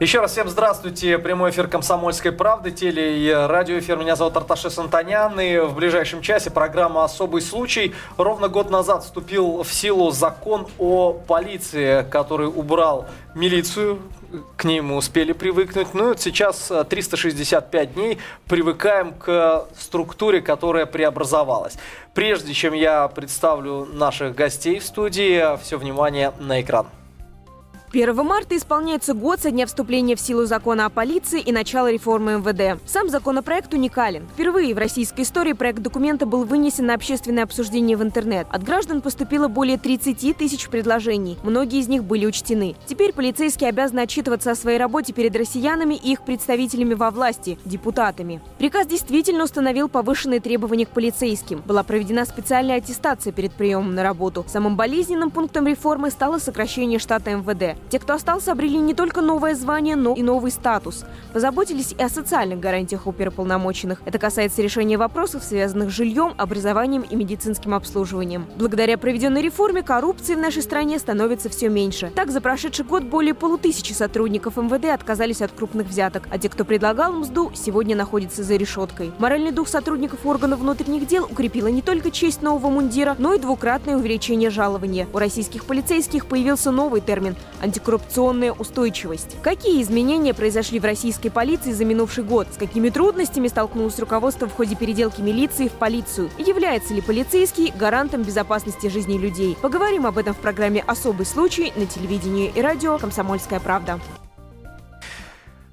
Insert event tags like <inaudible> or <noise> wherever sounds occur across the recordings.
Еще раз всем здравствуйте. Прямой эфир «Комсомольской правды», теле- и радиоэфир. Меня зовут Арташес Антонян. И в ближайшем часе программа «Особый случай». Ровно год назад вступил в силу закон о полиции, который убрал милицию. К ней мы успели привыкнуть. Ну и вот сейчас 365 дней привыкаем к структуре, которая преобразовалась. Прежде чем я представлю наших гостей в студии, все внимание на экран. 1 марта исполняется год со дня вступления в силу закона о полиции и начала реформы МВД. Сам законопроект уникален. Впервые в российской истории проект документа был вынесен на общественное обсуждение в интернет. От граждан поступило более 30 тысяч предложений. Многие из них были учтены. Теперь полицейские обязаны отчитываться о своей работе перед россиянами и их представителями во власти – депутатами. Приказ действительно установил повышенные требования к полицейским. Была проведена специальная аттестация перед приемом на работу. Самым болезненным пунктом реформы стало сокращение штата МВД. Те, кто остался, обрели не только новое звание, но и новый статус. Позаботились и о социальных гарантиях оперуполномоченных. Это касается решения вопросов, связанных с жильем, образованием и медицинским обслуживанием. Благодаря проведенной реформе коррупции в нашей стране становится все меньше. Так, за прошедший год более полутысячи сотрудников МВД отказались от крупных взяток, а те, кто предлагал мзду, сегодня находятся за решеткой. Моральный дух сотрудников органов внутренних дел укрепила не только честь нового мундира, но и двукратное увеличение жалования. У российских полицейских появился новый термин – антикоррупционная устойчивость. Какие изменения произошли в российской полиции за минувший год? С какими трудностями столкнулось руководство в ходе переделки милиции в полицию? Является ли полицейский гарантом безопасности жизни людей? Поговорим об этом в программе «Особый случай» на телевидении и радио «Комсомольская правда».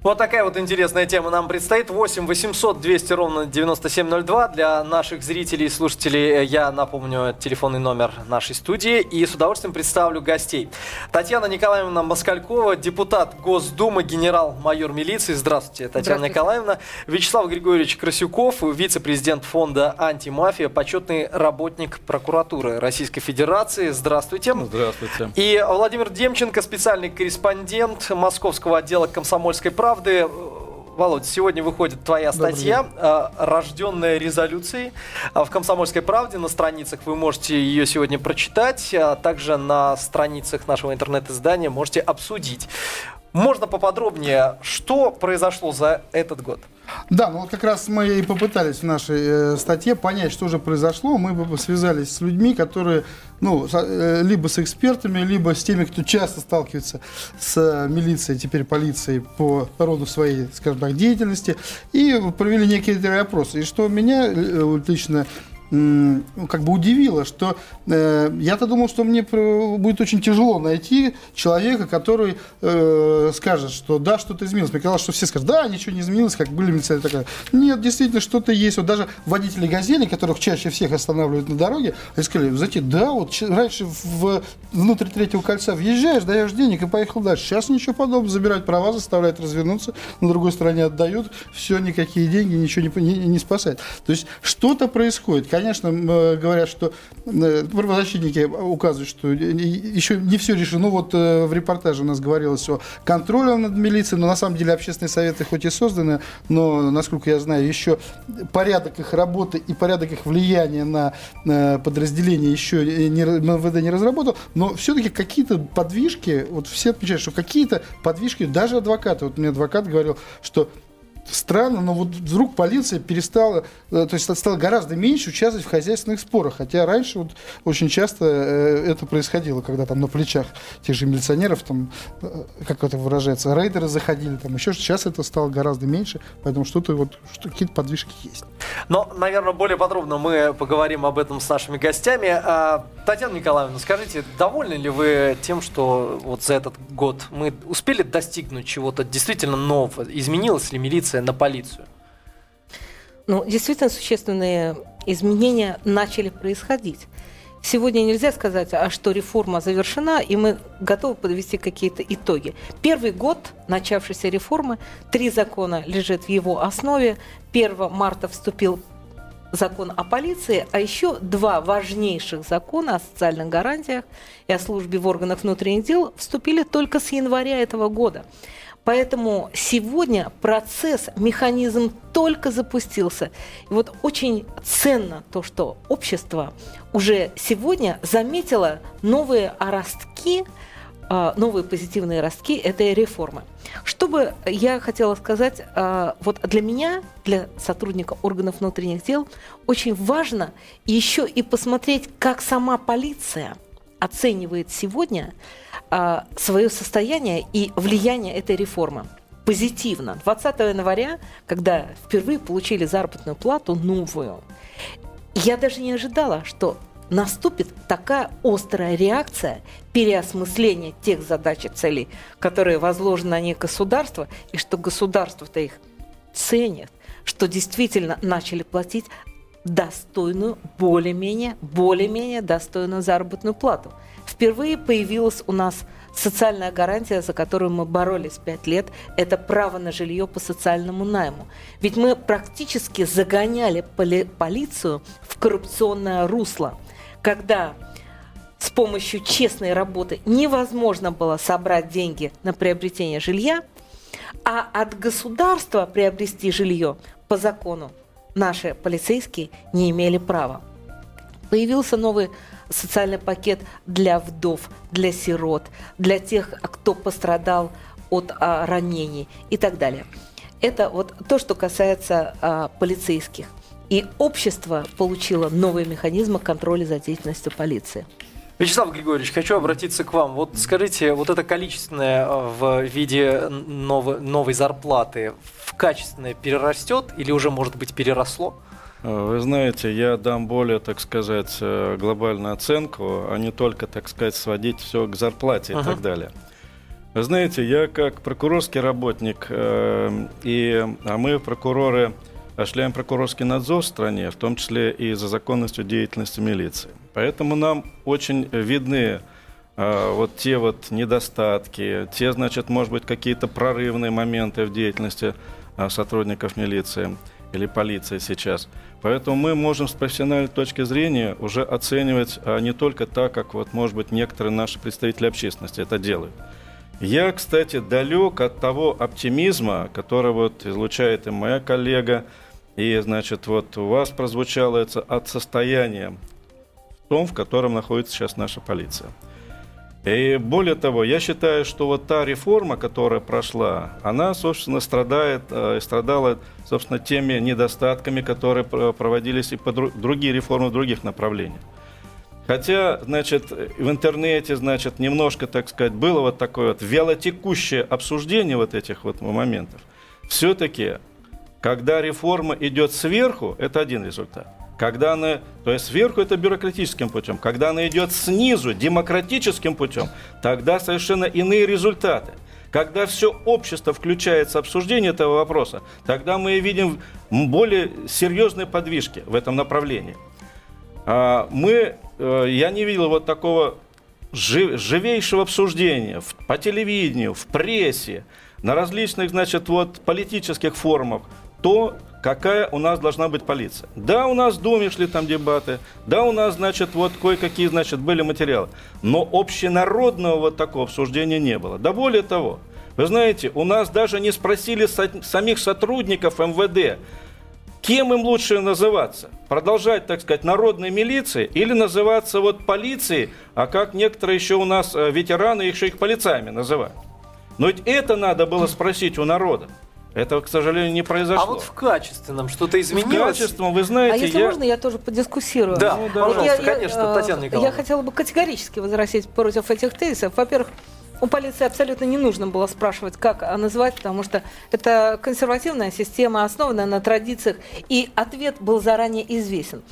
Вот такая вот интересная тема нам предстоит. 8 800 200 ровно 9702. Для наших зрителей и слушателей я напомню телефонный номер нашей студии. И с удовольствием представлю гостей. Татьяна Николаевна Москалькова, депутат Госдумы, генерал-майор милиции. Здравствуйте, Татьяна Здравствуйте. Николаевна. Вячеслав Григорьевич Красюков, вице-президент фонда «Антимафия», почетный работник прокуратуры Российской Федерации. Здравствуйте. Здравствуйте. И Владимир Демченко, специальный корреспондент Московского отдела «Комсомольской правды» правды, Володь, сегодня выходит твоя статья, э, рожденная резолюцией э, в «Комсомольской правде». На страницах вы можете ее сегодня прочитать, а также на страницах нашего интернет-издания можете обсудить. Можно поподробнее, что произошло за этот год? Да, ну вот как раз мы и попытались в нашей э, статье понять, что же произошло. Мы связались с людьми, которые, ну, со, э, либо с экспертами, либо с теми, кто часто сталкивается с э, милицией, теперь полицией по роду своей, скажем так, деятельности, и провели некие опросы. И что меня э, лично как бы удивило, что э, я-то думал, что мне будет очень тяжело найти человека, который э, скажет, что да, что-то изменилось. Мне казалось, что все скажут, да, ничего не изменилось, как были милиция такая. Нет, действительно, что-то есть. Вот даже водители «Газели», которых чаще всех останавливают на дороге, они сказали, знаете, да, вот раньше в, внутрь третьего кольца въезжаешь, даешь денег и поехал дальше. Сейчас ничего подобного. Забирают права, заставляют развернуться, на другой стороне отдают, все, никакие деньги, ничего не, не, не спасает. То есть что-то происходит конечно, говорят, что э, правозащитники указывают, что еще не все решено. Вот э, в репортаже у нас говорилось о контроле над милицией, но на самом деле общественные советы хоть и созданы, но, насколько я знаю, еще порядок их работы и порядок их влияния на подразделения еще не, МВД не разработал, но все-таки какие-то подвижки, вот все отмечают, что какие-то подвижки, даже адвокаты, вот мне адвокат говорил, что странно, но вот вдруг полиция перестала, э, то есть стала гораздо меньше участвовать в хозяйственных спорах, хотя раньше вот очень часто э, это происходило, когда там на плечах тех же милиционеров, там, э, как это выражается, рейдеры заходили, там еще сейчас это стало гораздо меньше, поэтому что-то вот, что, какие-то подвижки есть. Но, наверное, более подробно мы поговорим об этом с нашими гостями. А, Татьяна Николаевна, скажите, довольны ли вы тем, что вот за этот год мы успели достигнуть чего-то действительно нового? Изменилась ли милиция реакция на полицию? Ну, действительно, существенные изменения начали происходить. Сегодня нельзя сказать, а что реформа завершена, и мы готовы подвести какие-то итоги. Первый год начавшейся реформы, три закона лежат в его основе. 1 марта вступил закон о полиции, а еще два важнейших закона о социальных гарантиях и о службе в органах внутренних дел вступили только с января этого года. Поэтому сегодня процесс, механизм только запустился. И вот очень ценно то, что общество уже сегодня заметило новые ростки, а, новые позитивные ростки этой реформы. Что бы я хотела сказать, а, вот для меня, для сотрудника органов внутренних дел, очень важно еще и посмотреть, как сама полиция оценивает сегодня а, свое состояние и влияние этой реформы позитивно. 20 января, когда впервые получили заработную плату новую, я даже не ожидала, что наступит такая острая реакция переосмысления тех задач и целей, которые возложены на них государство, и что государство-то их ценит, что действительно начали платить достойную, более-менее, более-менее достойную заработную плату. Впервые появилась у нас социальная гарантия, за которую мы боролись пять лет, это право на жилье по социальному найму. Ведь мы практически загоняли поли полицию в коррупционное русло, когда с помощью честной работы невозможно было собрать деньги на приобретение жилья, а от государства приобрести жилье по закону наши полицейские не имели права. Появился новый социальный пакет для вдов, для сирот, для тех, кто пострадал от а, ранений и так далее. Это вот то, что касается а, полицейских. И общество получило новые механизмы контроля за деятельностью полиции. Вячеслав Григорьевич, хочу обратиться к вам. Вот скажите, вот это количественное э, в виде новой, новой зарплаты в качественное перерастет или уже, может быть, переросло? Э, вы знаете, я дам более, так сказать, э, глобальную оценку, а не только, так сказать, сводить все к зарплате uh-huh. и так далее. Вы знаете, я как прокурорский работник, э, и, а мы, прокуроры, осуществляем прокурорский надзор в стране, в том числе и за законностью деятельности милиции. Поэтому нам очень видны э, вот те вот недостатки, те, значит, может быть, какие-то прорывные моменты в деятельности э, сотрудников милиции или полиции сейчас. Поэтому мы можем с профессиональной точки зрения уже оценивать а не только так, как вот, может быть, некоторые наши представители общественности это делают. Я, кстати, далек от того оптимизма, который вот излучает и моя коллега, и, значит, вот у вас прозвучало это от состояния в том, в котором находится сейчас наша полиция. И более того, я считаю, что вот та реформа, которая прошла, она, собственно, страдает, э, страдала, собственно, теми недостатками, которые проводились и по другие реформы в других направлениях. Хотя, значит, в интернете, значит, немножко, так сказать, было вот такое вот вялотекущее обсуждение вот этих вот моментов. Все-таки, когда реформа идет сверху, это один результат. Когда она, то есть сверху это бюрократическим путем, когда она идет снизу демократическим путем, тогда совершенно иные результаты. Когда все общество включается в обсуждение этого вопроса, тогда мы видим более серьезные подвижки в этом направлении. А, мы, э, я не видел вот такого живейшего обсуждения по телевидению, в прессе, на различных, значит, вот политических форумах, то, какая у нас должна быть полиция. Да, у нас в Думе шли там дебаты, да, у нас, значит, вот кое-какие, значит, были материалы, но общенародного вот такого обсуждения не было. Да более того, вы знаете, у нас даже не спросили самих сотрудников МВД, кем им лучше называться? Продолжать, так сказать, народной милицией или называться вот полицией, а как некоторые еще у нас э, ветераны еще их полицаями называют? Но ведь это надо было спросить у народа. Этого, к сожалению, не произошло. А вот в качественном что-то изменилось? В качественном, вы знаете, А если я... можно, я тоже подискуссирую? Да, ну, пожалуйста, я, конечно, я, Татьяна Николаевна. Я хотела бы категорически возразить против этих тезисов. Во-первых, у полиции абсолютно не нужно было спрашивать, как называть, потому что это консервативная система, основанная на традициях, и ответ был заранее известен.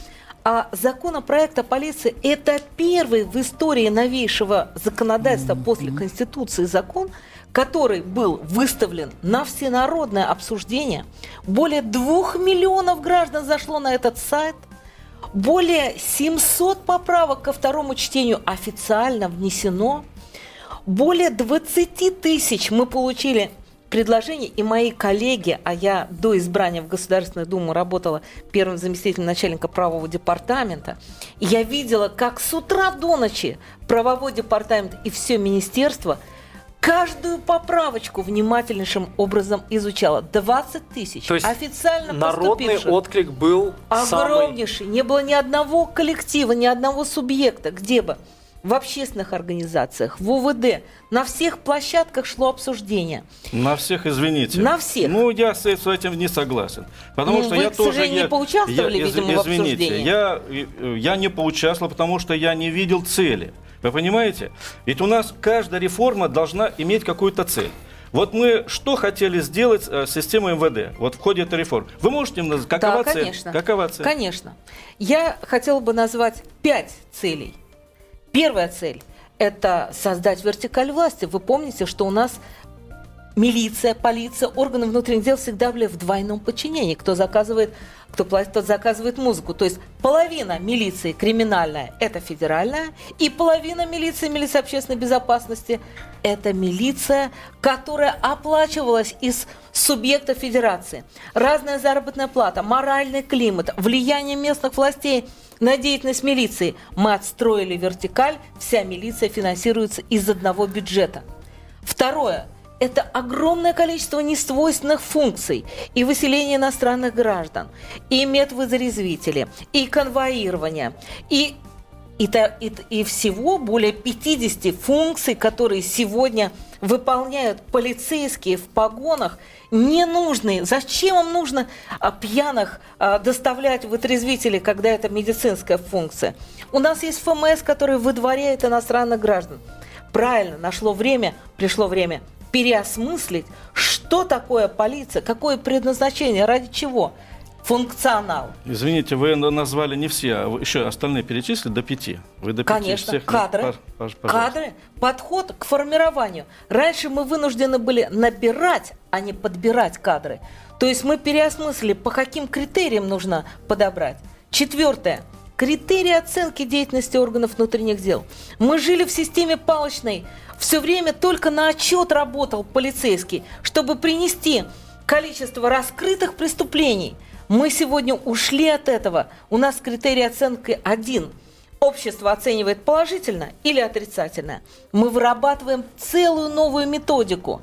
А законопроект о полиции – это первый в истории новейшего законодательства после Конституции закон – который был выставлен на всенародное обсуждение. Более двух миллионов граждан зашло на этот сайт. Более 700 поправок ко второму чтению официально внесено. Более 20 тысяч мы получили предложений, и мои коллеги, а я до избрания в Государственную Думу работала первым заместителем начальника правового департамента, я видела, как с утра до ночи правовой департамент и все министерство – каждую поправочку внимательнейшим образом изучала. 20 тысяч То есть официально Народный поступивших. отклик был самый... Огромнейший. Не было ни одного коллектива, ни одного субъекта, где бы в общественных организациях, в УВД, на всех площадках шло обсуждение. На всех, извините. На всех. Ну, я с, этим не согласен. Потому Ну, что вы, я к тоже... сожалению, я, не поучаствовали, я, видимо, в извините, обсуждении. Я, э, я не поучаствовал, потому что я не видел цели. Вы понимаете? Ведь у нас каждая реформа должна иметь какую-то цель. Вот мы что хотели сделать э, с системой МВД вот в ходе этой реформы? Вы можете мне назвать, какова да, цель? конечно. Какова цель? Конечно. Я хотела бы назвать пять целей. Первая цель – это создать вертикаль власти. Вы помните, что у нас милиция, полиция, органы внутренних дел всегда были в двойном подчинении. Кто заказывает, кто платит, тот заказывает музыку. То есть половина милиции криминальная – это федеральная, и половина милиции, милиция общественной безопасности – это милиция, которая оплачивалась из субъекта федерации. Разная заработная плата, моральный климат, влияние местных властей на деятельность милиции. Мы отстроили вертикаль, вся милиция финансируется из одного бюджета. Второе – это огромное количество несвойственных функций и выселение иностранных граждан, и медвызрезвители, и конвоирование, и, и, и, и всего более 50 функций, которые сегодня выполняют полицейские в погонах, ненужные. Зачем им нужно а, пьяных а, доставлять в отрезвители, когда это медицинская функция? У нас есть ФМС, который выдворяет иностранных граждан. Правильно, нашло время, пришло время переосмыслить, что такое полиция, какое предназначение, ради чего. Функционал. Извините, вы на- назвали не все, а еще остальные перечислили до пяти. Вы до пяти Конечно, всех... кадры. Пож- пож- пожалуйста. Кадры, подход к формированию. Раньше мы вынуждены были набирать, а не подбирать кадры. То есть мы переосмыслили, по каким критериям нужно подобрать. Четвертое. Критерии оценки деятельности органов внутренних дел. Мы жили в системе палочной. Все время только на отчет работал полицейский, чтобы принести количество раскрытых преступлений. Мы сегодня ушли от этого. У нас критерий оценки один – Общество оценивает положительно или отрицательно. Мы вырабатываем целую новую методику.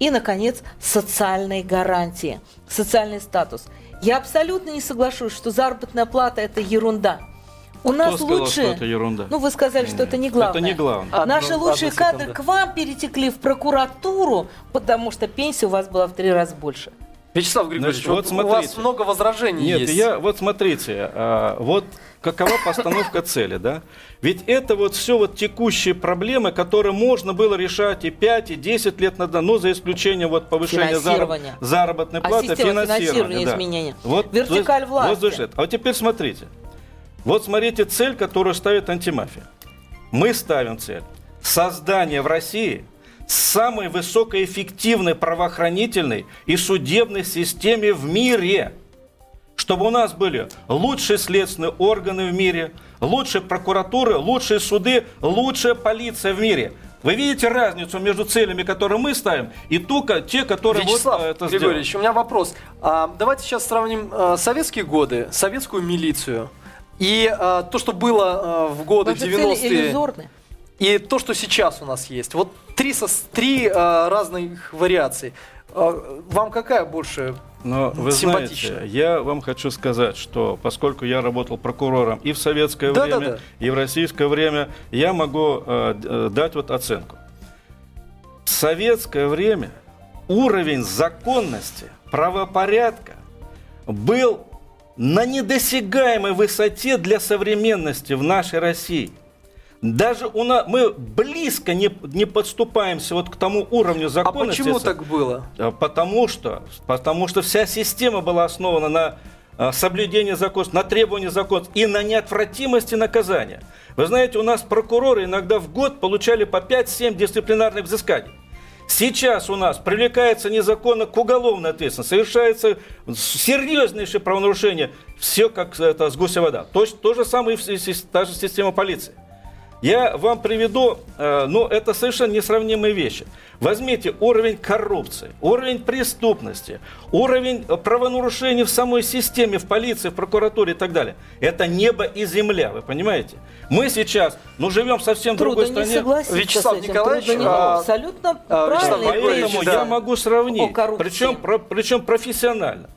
И, наконец, социальные гарантии, социальный статус. Я абсолютно не соглашусь, что заработная плата – это ерунда. У нас сказал, лучше... что это ерунда? Ну, вы сказали, что это не Это главное. не главное. Одну- Наши лучшие секунду. кадры к вам перетекли в прокуратуру, потому что пенсия у вас была в три раза больше. Вячеслав Григорьевич, Значит, вот вот у вас много возражений Нет, есть. я вот смотрите, а, вот какова постановка цели, да? Ведь это вот все вот текущие проблемы, которые можно было решать и 5, и 10 лет назад, ну, за исключением вот повышения зараб- заработной А платы, система финансирования. финансирования да. изменения. Вот, Вертикаль вот, власти. вот это. А вот теперь смотрите. Вот смотрите цель, которую ставит антимафия. Мы ставим цель создание в России самой высокоэффективной правоохранительной и судебной системе в мире. Чтобы у нас были лучшие следственные органы в мире, лучшие прокуратуры, лучшие суды, лучшая полиция в мире. Вы видите разницу между целями, которые мы ставим, и ту, ко- те, которые Вячеслав вот это Григорьевич, сделали? у меня вопрос. А, давайте сейчас сравним э, советские годы, советскую милицию и э, то, что было э, в годы Ваши цели 90-е, иллюзорны. и то, что сейчас у нас есть. Вот три, сос- три э, разных вариации. Э, вам какая больше? Но вы Симпатично. знаете, я вам хочу сказать, что поскольку я работал прокурором и в советское Да, время, да, да. и в российское время, я могу э, э, дать вот оценку. В советское время уровень законности, правопорядка был на недосягаемой высоте для современности в нашей России. Даже у нас, мы близко не, не подступаемся вот к тому уровню А законности. почему так было? А, Потому что, потому что вся система была основана на а, соблюдении законов, на требовании законов и на неотвратимости наказания. Вы знаете, у нас прокуроры иногда в год получали по 5-7 дисциплинарных взысканий. Сейчас у нас привлекается незаконно к уголовной ответственности, совершается серьезнейшее правонарушение. Все как это с гуся вода. То, то же самое и та же система полиции. Я вам приведу, э, ну, это совершенно несравнимые вещи. Возьмите уровень коррупции, уровень преступности, уровень правонарушений в самой системе, в полиции, в прокуратуре и так далее. Это небо и земля, вы понимаете? Мы сейчас, ну, живем совсем в другой стране. не Вячеслав с этим. Николаевич, Трудно не- а, абсолютно а, Григорьевич, Поэтому вещи. я могу сравнить, причем, про- причем профессионально.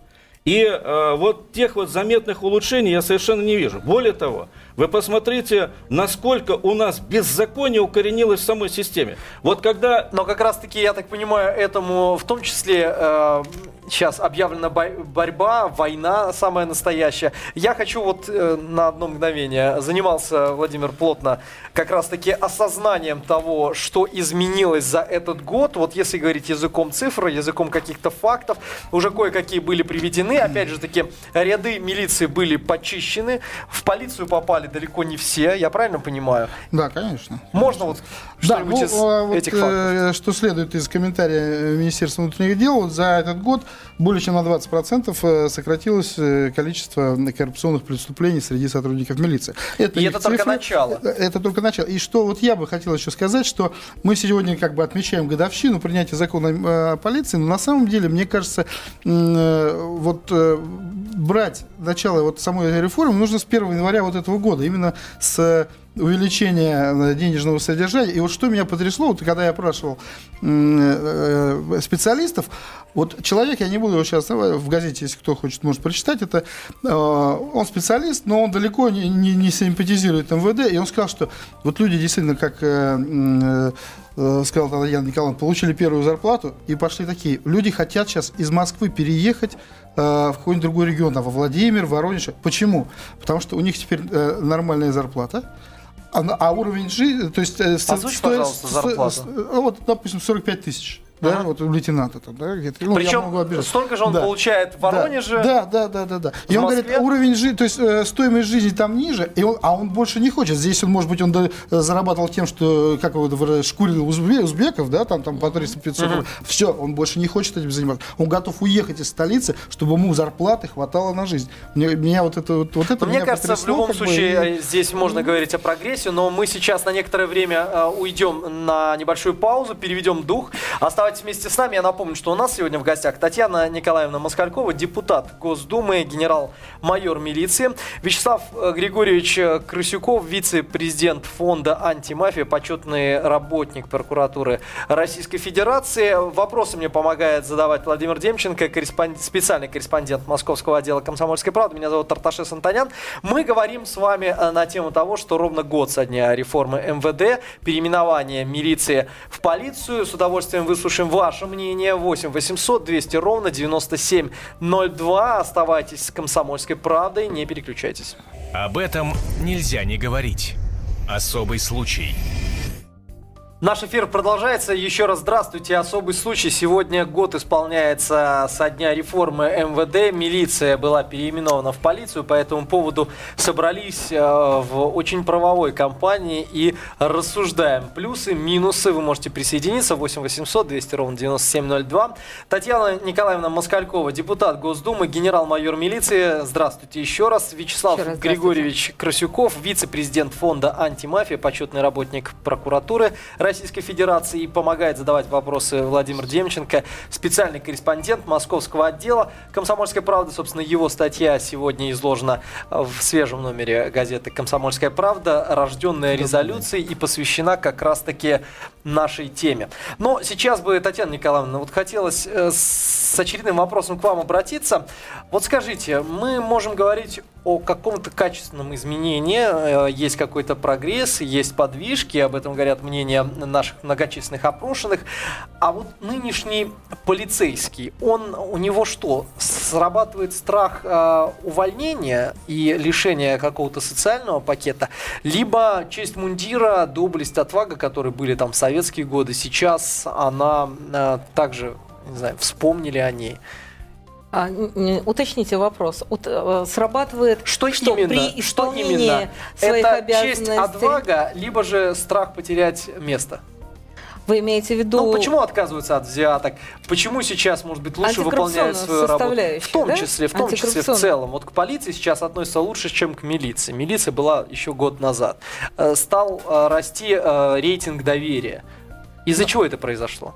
И э, вот тех вот заметных улучшений я совершенно не вижу. Более того, вы посмотрите, насколько у нас беззаконие укоренилось в самой системе. Вот когда Но как раз-таки, я так понимаю, этому в том числе э, сейчас объявлена бой- борьба, война самая настоящая. Я хочу вот э, на одно мгновение, занимался Владимир плотно как раз-таки осознанием того, что изменилось за этот год. Вот если говорить языком цифр, языком каких-то фактов, уже кое-какие были приведены. Опять же таки, ряды милиции были почищены, в полицию попали далеко не все, я правильно понимаю? Да, конечно. Можно вот Да, что-нибудь ну, из а, вот, этих фактов? э, что следует из комментария э, Министерства внутренних дел, вот за этот год более чем на 20% э, сократилось э, количество коррупционных преступлений среди сотрудников милиции. И их это только начало. Э, Это только начало. И что вот я бы хотел еще сказать, что мы сегодня как бы отмечаем годовщину принятия закона э, о полиции, но на самом деле, мне кажется, э, вот э, брать начало вот самой реформы нужно с 1 января вот этого года, именно с увеличения э, денежного содержания. И вот что меня потрясло, вот когда я опрашивал м, э, специалистов, вот человек, я не буду его сейчас в газете, если кто хочет, может прочитать, это э, он специалист, но он далеко не, не, не симпатизирует МВД, и он сказал, что вот люди действительно, как э, э, сказал Татьяна Николаевна, получили первую зарплату и пошли такие. Люди хотят сейчас из Москвы переехать в какой-нибудь другой регион, там, во Владимир, Воронеж. Почему? Потому что у них теперь нормальная зарплата, а, а уровень жизни, то есть... Озвучь, стоит- пожалуйста, зарплату. с- э, вот, допустим, 45 тысяч. Да, Ага. вот у лейтенанта там, да, где-то. Ну, я Причем могу обижать. столько же он Да. получает в Воронеже. Да, да, да, да, да. И он говорит, уровень жизни, то есть э, стоимость жизни там ниже, и он, а он больше не хочет. Здесь он, может быть, он э, зарабатывал тем, что, как его выражают, шкурил узбе- узбеков, да, там, там по 300-500 рублей. Все, он больше не хочет этим заниматься. Он готов уехать из столицы, чтобы ему зарплаты хватало на жизнь. Мне, меня вот это вот, вот это мне меня кажется, в любом бы, случае э, здесь можно говорить о прогрессе, но мы сейчас на некоторое время э, уйдем на небольшую паузу, переведем дух. Оставайтесь вместе с нами. Я напомню, что у нас сегодня в гостях Татьяна Николаевна Москалькова, депутат Госдумы, генерал-майор милиции, Вячеслав э, Григорьевич э, Крысюков, вице-президент фонда «Антимафия», почетный работник прокуратуры Российской Федерации. Вопросы мне помогает задавать Владимир Демченко, корреспонд- специальный корреспондент Московского отдела «Комсомольской правды». Меня зовут Тарташес Антонян. Мы говорим с вами э, на тему того, что ровно год со дня реформы МВД, переименования милиции в полицию. С удовольствием выслушаем ваше мнение. 8 800 200 ровно 9702. Оставайтесь с «Комсомольской правдой», не переключайтесь. Об этом нельзя не говорить. Особый случай. Наш эфир продолжается. Еще раз здравствуйте. Особый случай. Сегодня год исполняется со дня реформы МВД. Милиция была переименована в полицию. По этому поводу собрались э, в очень правовой компании и рассуждаем. Плюсы, минусы. Вы можете присоединиться. 8 800 200 ровно 9702. Татьяна Николаевна Москалькова, депутат Госдумы, генерал-майор милиции. Здравствуйте еще раз. Вячеслав Еще раз. Григорьевич Красюков, вице-президент фонда «Антимафия», почетный работник прокуратуры Российской Федерации и помогает задавать вопросы Владимир Демченко, специальный корреспондент московского отдела «Комсомольской правды». Собственно, его статья сегодня изложена в свежем номере газеты «Комсомольская правда», рожденная резолюцией и посвящена как раз-таки нашей теме. Но сейчас бы, Татьяна Николаевна, вот хотелось э, с очередным вопросом к вам обратиться. Вот скажите, мы можем говорить о каком-то качественном изменении, э, есть какой-то прогресс, есть подвижки, об этом говорят мнения наших многочисленных опрошенных. А вот нынешний полицейский, он у него что, срабатывает страх э, увольнения и лишения какого-то социального пакета, либо честь мундира, доблесть, отвага, которые были там в советские годы, сейчас она э, также, не знаю, вспомнили о ней. А, уточните вопрос. Ут- э, срабатывает Что, что именно? при что исполнении именно? своих Это обязанностей? честь, отвага, либо же страх потерять место? Вы имеете в виду... Ну, почему отказываются от взяток? Почему сейчас, может быть, лучше выполняют свою работу? В том да? числе, в том числе в целом. Вот к полиции сейчас относятся лучше, чем к милиции. Милиция была еще год назад. Э, стал э, расти рейтинг доверия. Из-за чего это произошло?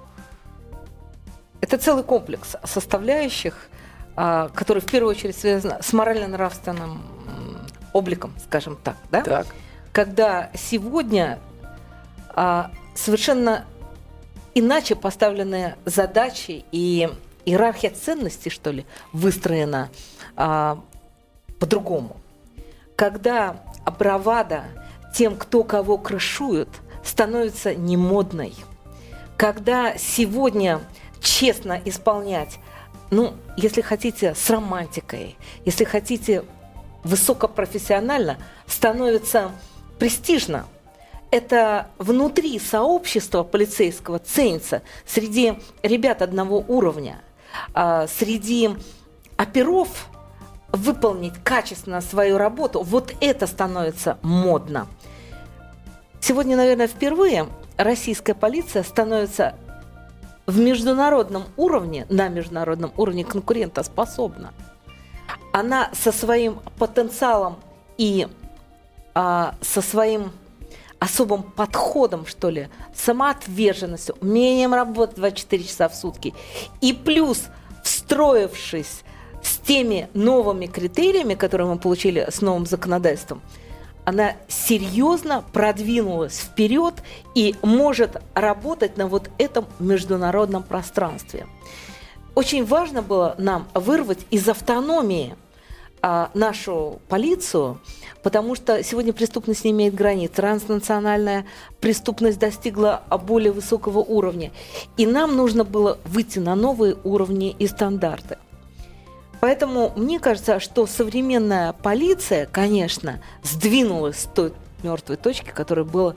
Это целый комплекс составляющих, который в первую очередь связан с морально-нравственным обликом, скажем так. Да? Так. Когда сегодня а, совершенно иначе поставленные задачи и иерархия ценностей, что ли, выстроена а, по-другому. Когда бравада тем, кто кого крышует, становится немодной. Когда сегодня честно исполнять, ну, если хотите, с романтикой, если хотите, высокопрофессионально, становится престижно, это внутри сообщества полицейского ценится среди ребят одного уровня, а, среди оперов выполнить качественно свою работу, вот это становится модно. Сегодня, наверное, впервые российская полиция становится в международном уровне, на международном уровне конкурентоспособна. Она со своим потенциалом и а, со своим особым подходом, что ли, самоотверженностью, умением работать 24 часа в сутки. И плюс, встроившись с теми новыми критериями, которые мы получили с новым законодательством, она серьезно продвинулась вперед и может работать на вот этом международном пространстве. Очень важно было нам вырвать из автономии а, нашу полицию, потому что сегодня преступность не имеет границ, транснациональная преступность достигла более высокого уровня, и нам нужно было выйти на новые уровни и стандарты. Поэтому мне кажется, что современная полиция, конечно, сдвинулась с той мертвой точки, которая была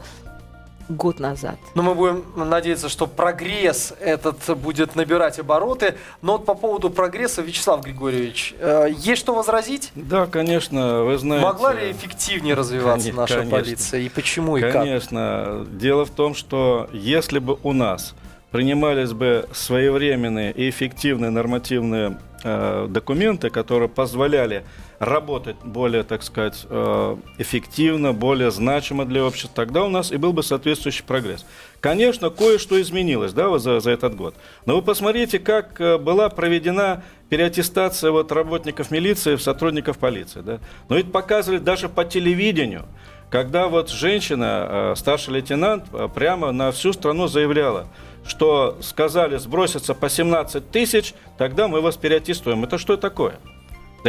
год назад. Но мы будем надеяться, что прогресс этот будет набирать обороты. Но вот по поводу прогресса, Вячеслав Григорьевич, э, есть что возразить? Да, конечно, вы знаете. Могла ли эффективнее развиваться наша конечно. полиция и почему и конечно. как? Конечно. Дело в том, что если бы у нас принимались бы своевременные и эффективные нормативные документы, которые позволяли работать более, так сказать, э, эффективно, более значимо для общества, тогда у нас и был бы соответствующий прогресс. Конечно, кое-что изменилось да, за, за этот год. Но вы посмотрите, как э, была проведена переаттестация вот работников милиции в сотрудников полиции. Да? Но ведь показывали даже по телевидению, когда вот женщина, э, старший лейтенант, прямо на всю страну заявляла, что сказали сброситься по 17 тысяч, тогда мы вас переаттестуем. Это что такое?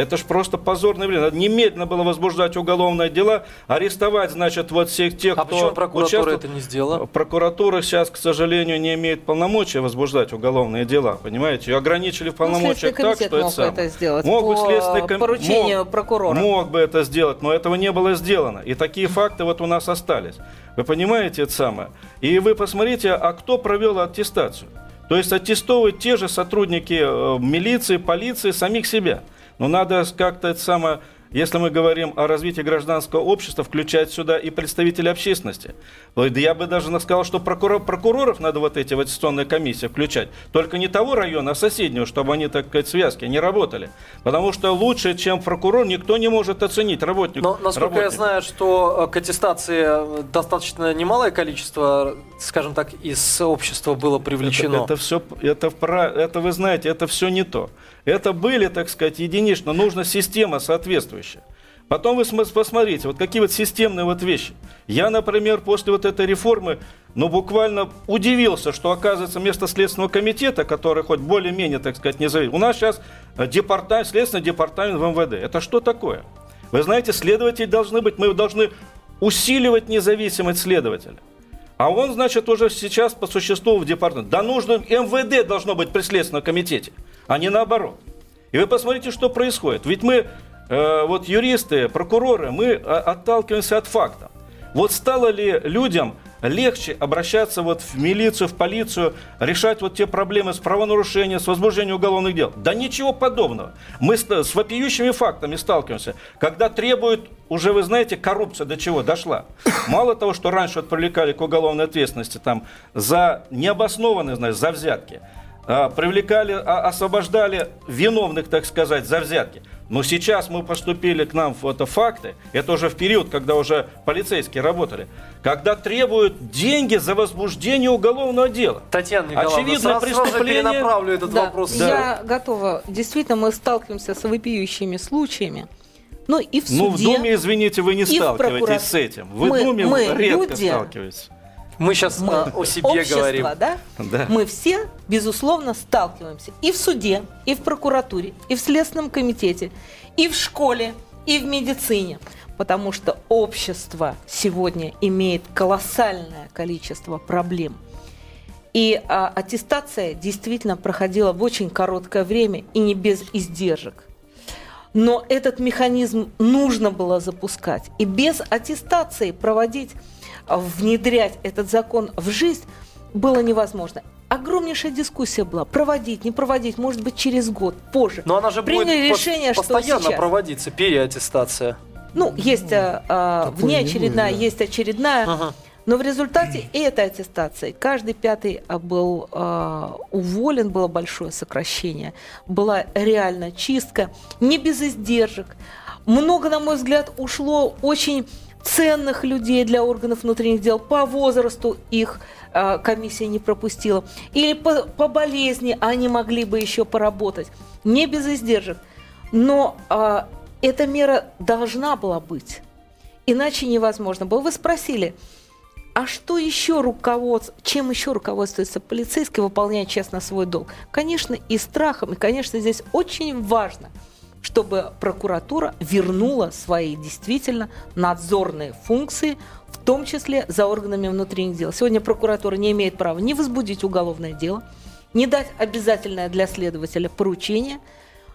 Это ж просто позорное время. Надо немедленно было возбуждать уголовное дело, арестовать, значит, вот всех тех, а кто почему прокуратура участвовал. это не сделала? Прокуратура сейчас, к сожалению, не имеет полномочия возбуждать уголовные дела, понимаете? Ее ограничили в ну, полномочиях ну, так, что мог это, это сделать мог по бы следственный ком... поручению мог, прокурора. Мог бы это сделать, но этого не было сделано. И такие факты вот у нас остались. Вы понимаете это самое? И вы посмотрите, а кто провел аттестацию? То есть аттестовывают те же сотрудники э, милиции, полиции, самих себя. Но надо как-то это самое если мы говорим о развитии гражданского общества, включать сюда и представителей общественности. Я бы даже сказал, что прокурор, прокуроров надо вот эти в аттестационные комиссии включать. Только не того района, а соседнего, чтобы они, так сказать, связки не работали. Потому что лучше, чем прокурор, никто не может оценить работник. Но, насколько работник. я знаю, что э, к аттестации достаточно немалое количество, скажем так, из общества было привлечено. Это, это все, это, это вы знаете, это все не то. Это были, так сказать, единично. Нужна система соответствующая. Потом вы посмотрите, вот какие вот системные вот вещи. Я, например, после вот этой реформы, ну, буквально удивился, что, оказывается, вместо Следственного комитета, который хоть более-менее, так сказать, независим, у нас сейчас э, департамент, Следственный департамент в МВД. Это что такое? Вы знаете, следователи должны быть, мы должны усиливать независимость следователя. А он, значит, уже сейчас по существу в департамент. Да нужно, МВД должно быть при Следственном комитете а не наоборот. И вы посмотрите, что происходит. Ведь мы, э, вот юристы, прокуроры, мы а, отталкиваемся от факта. Вот стало ли людям легче обращаться вот в милицию, в полицию, решать вот те проблемы с правонарушением, с возбуждением уголовных дел. Да ничего подобного. Мы с, вопиющими фактами сталкиваемся, когда требуют, уже вы знаете, коррупция до чего дошла. Мало того, что раньше вот привлекали к уголовной ответственности там за необоснованные, знаешь, за взятки, привлекали, а, освобождали виновных, так сказать, за взятки. Но сейчас мы поступили к нам в это факты, это уже в период, когда уже полицейские работали, когда требуют деньги за возбуждение уголовного дела. Татьяна Николаевна, Очевидно, сразу, сразу преступление- перенаправлю этот Да, вопрос. Я готова. Действительно, мы сталкиваемся с вопиющими случаями. Ну и в Ну, в суде. Думе, извините, вы не и в сталкиваетесь прокуратуре. с этим. Вы Мы- в Думе мы редко люди. сталкиваетесь. Мы сейчас мы о себе общество, говорим. да? Да. Мы все, безусловно, сталкиваемся и в суде, и в прокуратуре, и в Следственном комитете, и в школе, и в медицине. Потому что общество сегодня имеет колоссальное количество проблем. И а, аттестация действительно проходила в очень короткое время и не без издержек. Но этот механизм нужно было запускать. И без аттестации проводить, внедрять этот закон в жизнь было невозможно. Огромнейшая дискуссия была. Проводить, не проводить, может быть, через год, позже. Но она же Приняли будет решение, что постоянно сейчас. проводиться, переаттестация. Ну, есть а, а, такое не внеочередная, есть очередная. Ага. Но в результате этой аттестации каждый пятый а, был а, уволен, было большое сокращение, была реально чистка, не без издержек. Много, на мой взгляд, ушло очень ценных людей для органов внутренних дел. По возрасту их а, комиссия не пропустила. Или по, по болезни они могли бы еще поработать. Не без издержек. Но а, эта мера должна была быть. Иначе невозможно было. Вы спросили а что еще руководство, чем еще руководствуется полицейский, выполняя честно свой долг? Конечно, и страхом, и, конечно, здесь очень важно, чтобы прокуратура вернула свои действительно надзорные функции, в том числе за органами внутренних дел. Сегодня прокуратура не имеет права не возбудить уголовное дело, не дать обязательное для следователя поручение,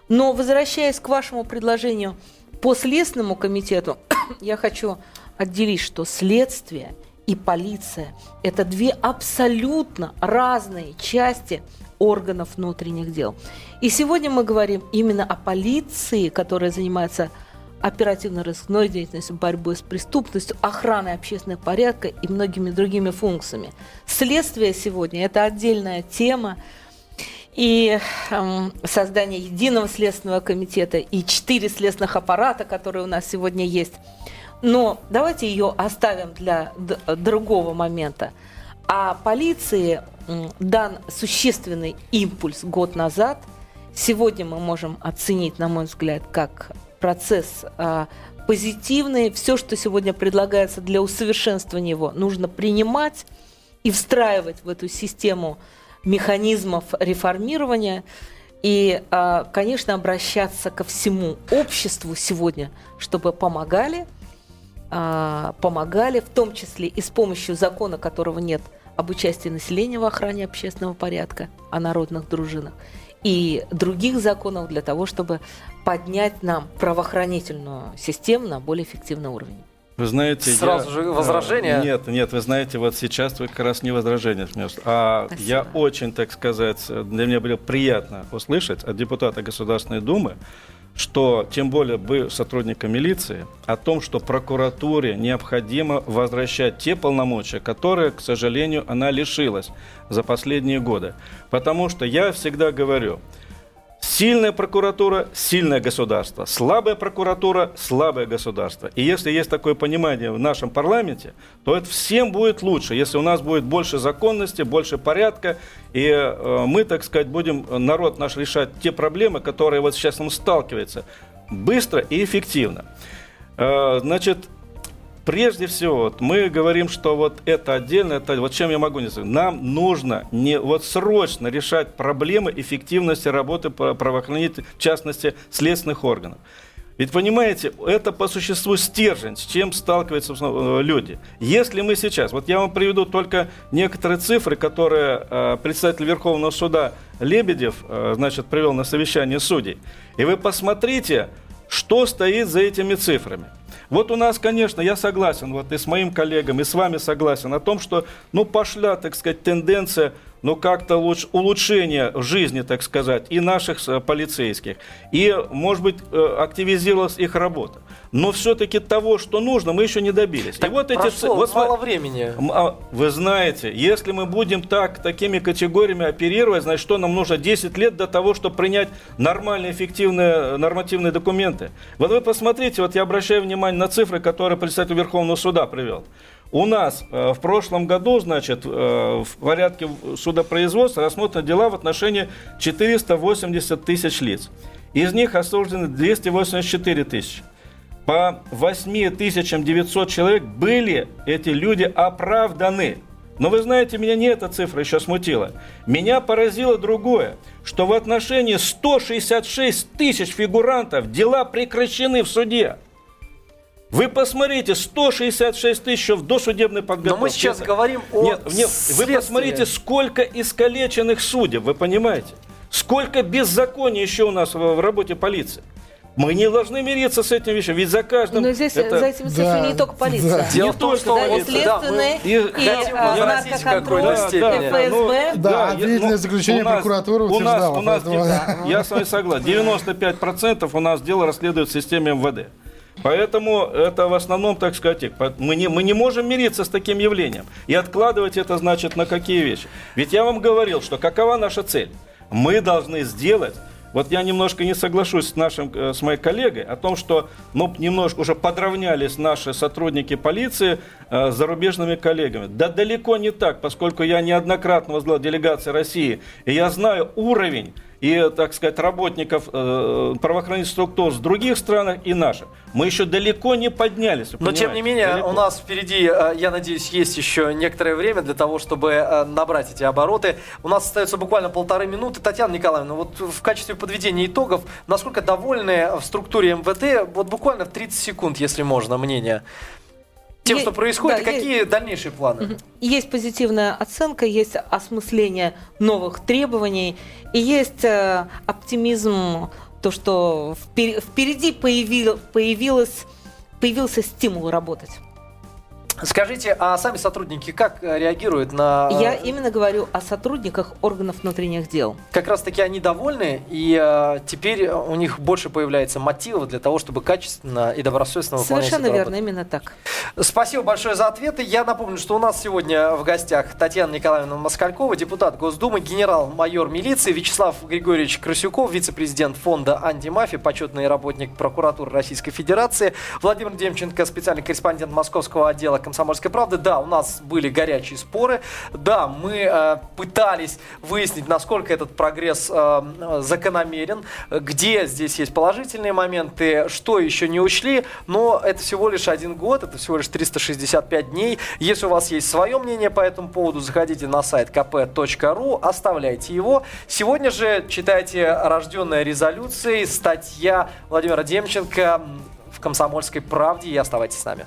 но возвращаясь к вашему предложению по Следственному комитету, <coughs> я хочу отделить, что следствие и полиция – это две абсолютно разные части органов внутренних дел. И сегодня мы говорим именно о полиции, которая занимается оперативно-розыскной деятельностью, борьбой с преступностью, охраной общественного порядка и многими другими функциями. Следствие сегодня – это отдельная тема, и эм, создание единого следственного комитета и четыре следственных аппарата, которые у нас сегодня есть. Но давайте ее оставим для другого момента. А полиции дан существенный импульс год назад. Сегодня мы можем оценить, на мой взгляд, как процесс а, позитивный. Все, что сегодня предлагается для усовершенствования его, нужно принимать и встраивать в эту систему механизмов реформирования и, а, конечно, обращаться ко всему обществу сегодня, чтобы помогали, а, помогали, в том числе и с помощью закона, которого нет, об участии населения в охране общественного порядка, о народных дружинах, и других законов для того, чтобы поднять нам правоохранительную систему на более эффективный уровень. Вы знаете, Сразу я- же возражение? А, Нет, нет, вы знаете, вот сейчас вы как раз не возражение внес. А Спасибо. я очень, так сказать, для меня было приятно услышать от депутата Государственной Думы, что, тем более вы сотрудника милиции, о том, что прокуратуре необходимо возвращать те полномочия, которые, к сожалению, она лишилась за последние годы. Потому что я всегда говорю, Сильная прокуратура – сильное государство. Слабая прокуратура – слабое государство. И если есть такое понимание в нашем парламенте, то это всем будет лучше, если у нас будет больше законности, больше порядка, и э, мы, так сказать, будем, э, народ наш, решать те проблемы, которые вот сейчас он сталкивается, быстро и эффективно. Э, значит, Прежде всего, вот мы говорим, что вот это отдельно, это вот чем я могу не сказать. Нам нужно не вот срочно решать проблемы эффективности работы пра- правоохранительных, в частности, следственных органов. Ведь понимаете, это по существу стержень, с чем сталкиваются э, люди. Если мы сейчас, вот я вам приведу только некоторые цифры, которые э, председатель Верховного суда Лебедев, э, значит, привел на совещание судей. И вы посмотрите, что стоит за этими цифрами. Вот у нас, конечно, я согласен, вот и с моим коллегами, и с вами согласен о том, что, ну, пошла, так сказать, тенденция ну, как-то луч, улучшение жизни, так сказать, и наших э, полицейских, и, может быть, э, активизировалась их работа. Но все-таки того, что нужно, мы еще не добились. Так и вот эти... Вот, мало времени. а, Вы знаете, если мы будем так, такими категориями оперировать, значит, что нам нужно 10 лет до того, чтобы принять нормальные, эффективные нормативные документы. Вот вы посмотрите, вот я обращаю внимание на цифры, которые представитель Верховного суда привел. У нас э, в прошлом году, значит, э, в порядке судопроизводства рассмотрены дела в отношении 480 тысяч лиц. Из них осуждены 284 тысячи. По 8900 человек были эти люди оправданы. Но вы знаете, меня не эта цифра еще смутила. Меня поразило другое, что в отношении 166 тысяч фигурантов дела прекращены в суде. Вы посмотрите, 166 тысяч в досудебной подготовке. Но мы сейчас говорим о Нет, нет вы посмотрите, сколько искалеченных судеб, вы понимаете? Сколько беззакония еще у нас в, в работе полиции. Мы не должны мириться с этим вещами, ведь за каждым... Но здесь это- за цифрами Да, не только полиция. да. Дело Не в том, что Да, и следственные, И- и возразить в наркоконтроль, какой-то степени. и ФСБ. Да, я- обвинительное заключение у нас- прокуратура у нас, у нас, поэтому- да, я с вами согласен. 95% у нас дело расследуют в системе МВД. Поэтому это в основном, так сказать, мы не, мы не можем мириться с таким явлением. И откладывать это значит на какие вещи. Ведь я вам говорил, что какова наша цель? Мы должны сделать вот я немножко не соглашусь с нашим, э, с моей коллегой о том, что ну, немножко уже подравнялись наши сотрудники полиции э, с зарубежными коллегами. Да далеко не так, поскольку я неоднократно возглавлял делегации России, и я знаю уровень и, так сказать, работников э, правоохранительных структур с других стран и наших. Мы еще далеко не поднялись. Но тем не менее, Далеко. у нас впереди, э, я надеюсь, есть еще некоторое время для того, чтобы э, набрать эти обороты. У нас остается буквально полторы минуты. Татьяна Николаевна, вот в качестве подведения итогов, насколько довольны в структуре МВД, вот буквально в 30 секунд, если можно, мнение, тем, что происходит, да, какие дальнейшие планы? Есть позитивная оценка, есть осмысление новых требований, и есть э, оптимизм, то, что впер- впереди появил, появилось, появился стимул работать. Скажите, а сами сотрудники как э, реагируют на... Я именно говорю о сотрудниках органов внутренних дел. Как раз таки они довольны, и э, теперь у них больше появляется мотивов для того, чтобы качественно и добросовестно выполнять Совершенно верно, работу. именно так. Спасибо большое за ответы. Я напомню, что у нас сегодня в гостях Татьяна Николаевна Москалькова, депутат Госдумы, генерал-майор милиции, Вячеслав Григорьевич Красюков, вице-президент фонда антимафии, почетный работник прокуратуры Российской Федерации, Владимир Демченко, специальный корреспондент Московского отдела «Комсомольской правды». Да, у нас были горячие споры. Да, мы э, пытались выяснить, насколько этот прогресс э, закономерен, где здесь есть положительные моменты, что еще не учли, но это всего лишь один год, это всего лишь 365 дней. Если у вас есть свое мнение по этому поводу, заходите на сайт kp.ru, оставляйте его. Сегодня же читайте «Рожденная резолюцией», статья Владимира Демченко в «Комсомольской правде» и оставайтесь с нами.